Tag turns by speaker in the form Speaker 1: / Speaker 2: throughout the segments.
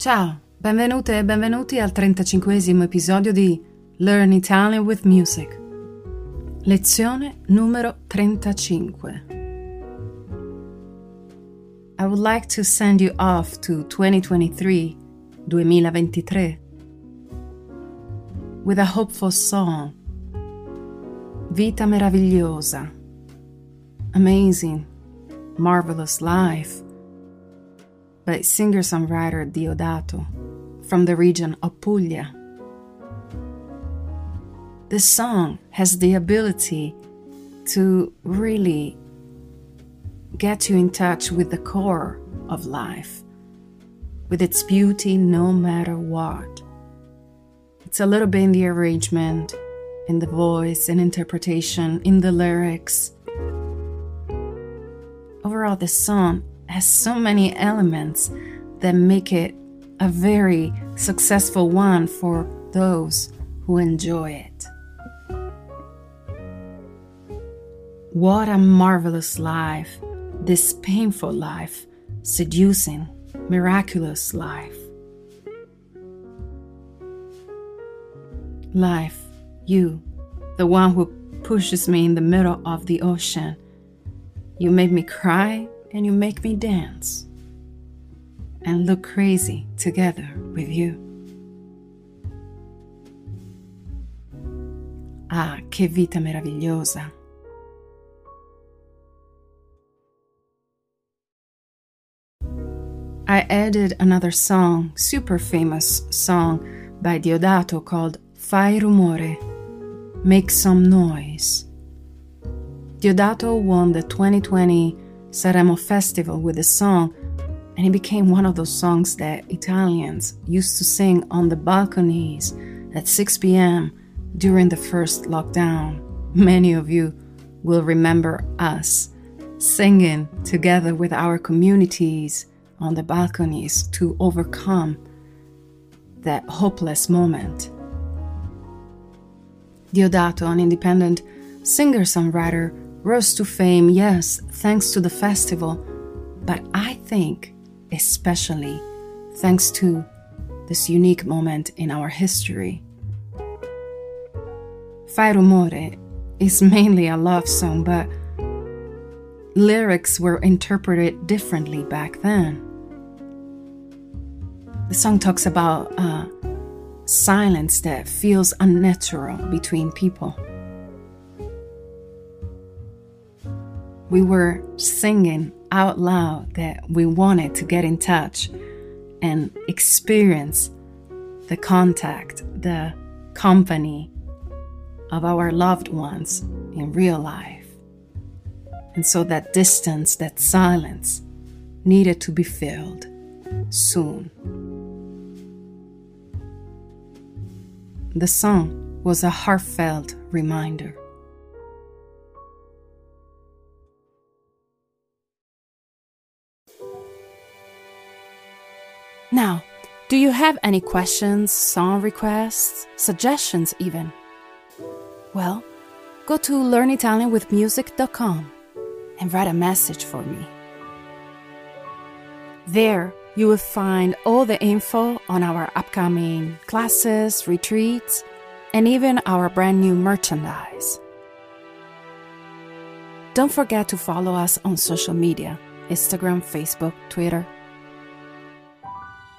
Speaker 1: Ciao, benvenute e benvenuti al 35 episodio di Learn Italian with Music. Lezione numero 35. I would like to send you off to 2023, 2023, with a hopeful song. Vita meravigliosa. Amazing, marvelous life by singer-songwriter Diodato from the region of Puglia. This song has the ability to really get you in touch with the core of life, with its beauty no matter what. It's a little bit in the arrangement, in the voice, in interpretation, in the lyrics. Overall, this song has so many elements that make it a very successful one for those who enjoy it. What a marvelous life, this painful life, seducing, miraculous life. Life, you, the one who pushes me in the middle of the ocean. You made me cry and you make me dance and look crazy together with you. Ah, che vita meravigliosa! I added another song, super famous song by Diodato called Fai rumore, Make Some Noise. Diodato won the 2020 Sanremo Festival with the song, and it became one of those songs that Italians used to sing on the balconies at 6 p.m. during the first lockdown. Many of you will remember us singing together with our communities on the balconies to overcome that hopeless moment. Diodato, an independent singer songwriter, rose to fame, yes, thanks to the festival, but I think especially thanks to this unique moment in our history. Fai rumore is mainly a love song, but lyrics were interpreted differently back then. The song talks about uh, silence that feels unnatural between people. We were singing out loud that we wanted to get in touch and experience the contact, the company of our loved ones in real life. And so that distance, that silence, needed to be filled soon. The song was a heartfelt reminder Now, do you have any questions, song requests, suggestions even? Well, go to learnitalianwithmusic.com and write a message for me. There, you will find all the info on our upcoming classes, retreats, and even our brand new merchandise. Don't forget to follow us on social media Instagram, Facebook, Twitter,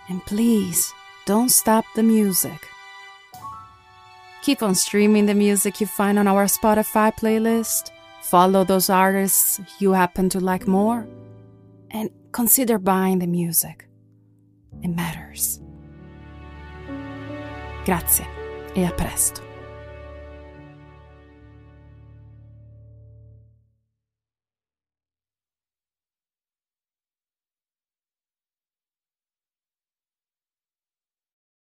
Speaker 1: and please, don't stop the music. Keep on streaming the music you find on our Spotify playlist. Follow those artists you happen to like more. And consider buying the music. It matters. Grazie e a presto.